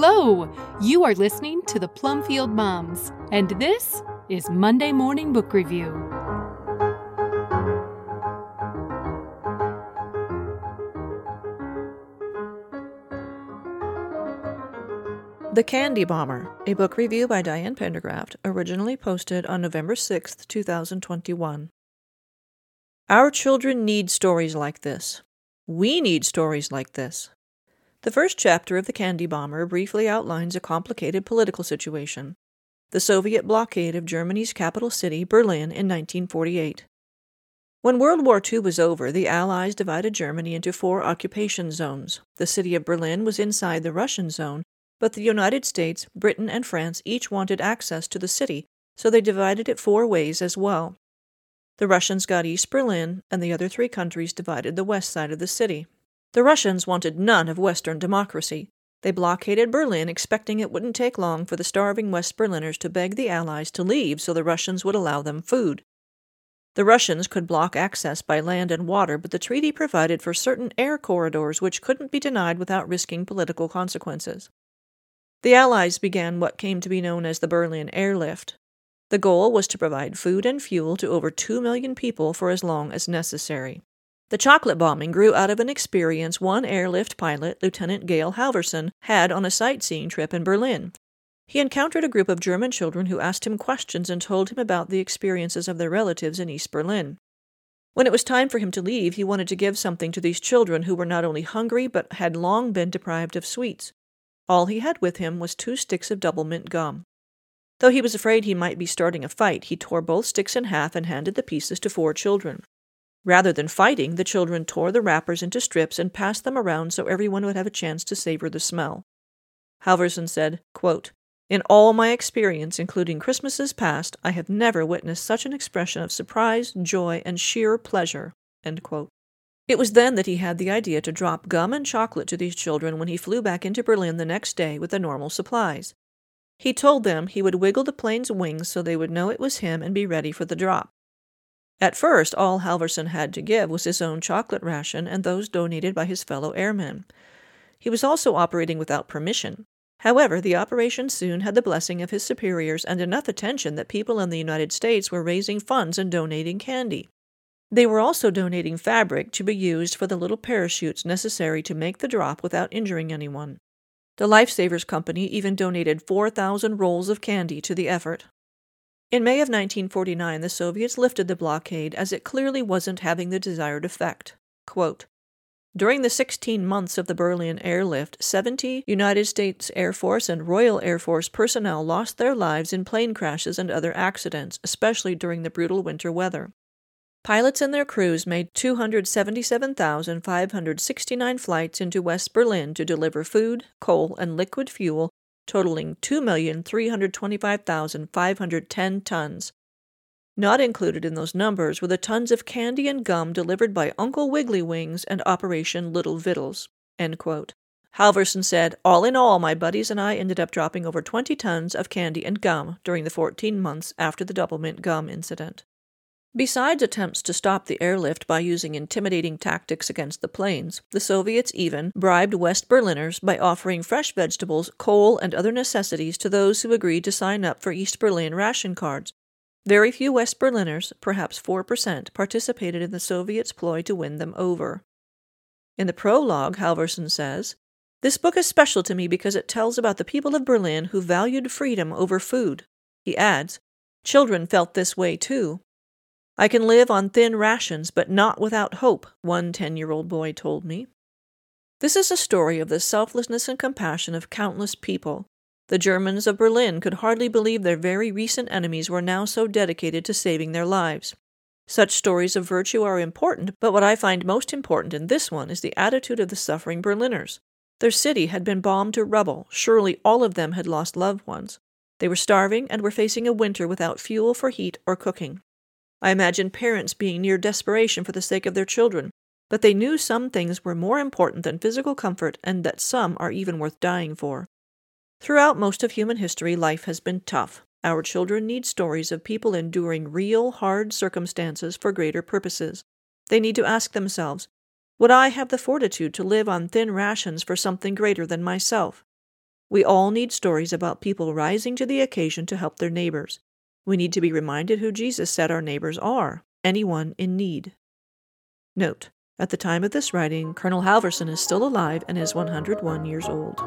Hello! You are listening to the Plumfield Moms, and this is Monday Morning Book Review. The Candy Bomber, a book review by Diane Pendergraft, originally posted on November 6, 2021. Our children need stories like this. We need stories like this. The first chapter of The Candy Bomber briefly outlines a complicated political situation the Soviet blockade of Germany's capital city, Berlin, in 1948. When World War II was over, the Allies divided Germany into four occupation zones. The city of Berlin was inside the Russian zone, but the United States, Britain, and France each wanted access to the city, so they divided it four ways as well. The Russians got East Berlin, and the other three countries divided the west side of the city. The Russians wanted none of Western democracy. They blockaded Berlin, expecting it wouldn't take long for the starving West Berliners to beg the Allies to leave so the Russians would allow them food. The Russians could block access by land and water, but the treaty provided for certain air corridors which couldn't be denied without risking political consequences. The Allies began what came to be known as the Berlin Airlift. The goal was to provide food and fuel to over 2 million people for as long as necessary. The chocolate bombing grew out of an experience one airlift pilot, Lieutenant Gail Halvorsen, had on a sightseeing trip in Berlin. He encountered a group of German children who asked him questions and told him about the experiences of their relatives in East Berlin. When it was time for him to leave, he wanted to give something to these children who were not only hungry but had long been deprived of sweets. All he had with him was two sticks of Doublemint gum. Though he was afraid he might be starting a fight, he tore both sticks in half and handed the pieces to four children. Rather than fighting, the children tore the wrappers into strips and passed them around so everyone would have a chance to savor the smell. Halvorsen said, quote, In all my experience, including Christmases past, I have never witnessed such an expression of surprise, joy, and sheer pleasure. It was then that he had the idea to drop gum and chocolate to these children when he flew back into Berlin the next day with the normal supplies. He told them he would wiggle the plane's wings so they would know it was him and be ready for the drop. At first, all Halvorsen had to give was his own chocolate ration and those donated by his fellow airmen. He was also operating without permission. However, the operation soon had the blessing of his superiors and enough attention that people in the United States were raising funds and donating candy. They were also donating fabric to be used for the little parachutes necessary to make the drop without injuring anyone. The Lifesavers Company even donated 4,000 rolls of candy to the effort. In May of 1949, the Soviets lifted the blockade as it clearly wasn't having the desired effect. Quote, during the 16 months of the Berlin airlift, 70 United States Air Force and Royal Air Force personnel lost their lives in plane crashes and other accidents, especially during the brutal winter weather. Pilots and their crews made 277,569 flights into West Berlin to deliver food, coal, and liquid fuel totaling 2,325,510 tons. Not included in those numbers were the tons of candy and gum delivered by Uncle Wiggly Wings and Operation Little Vittles. Halvorsen said, All in all, my buddies and I ended up dropping over 20 tons of candy and gum during the 14 months after the Doublemint gum incident. Besides attempts to stop the airlift by using intimidating tactics against the planes, the Soviets even bribed West Berliners by offering fresh vegetables, coal, and other necessities to those who agreed to sign up for East Berlin ration cards. Very few West Berliners, perhaps 4%, participated in the Soviets' ploy to win them over. In the prologue, Halvorsen says, This book is special to me because it tells about the people of Berlin who valued freedom over food. He adds, Children felt this way too. I can live on thin rations, but not without hope, one ten year old boy told me. This is a story of the selflessness and compassion of countless people. The Germans of Berlin could hardly believe their very recent enemies were now so dedicated to saving their lives. Such stories of virtue are important, but what I find most important in this one is the attitude of the suffering Berliners. Their city had been bombed to rubble. Surely all of them had lost loved ones. They were starving and were facing a winter without fuel for heat or cooking. I imagine parents being near desperation for the sake of their children, but they knew some things were more important than physical comfort and that some are even worth dying for. Throughout most of human history, life has been tough. Our children need stories of people enduring real, hard circumstances for greater purposes. They need to ask themselves, Would I have the fortitude to live on thin rations for something greater than myself? We all need stories about people rising to the occasion to help their neighbors. We need to be reminded who Jesus said our neighbors are anyone in need. Note, at the time of this writing, Colonel Halvorsen is still alive and is 101 years old.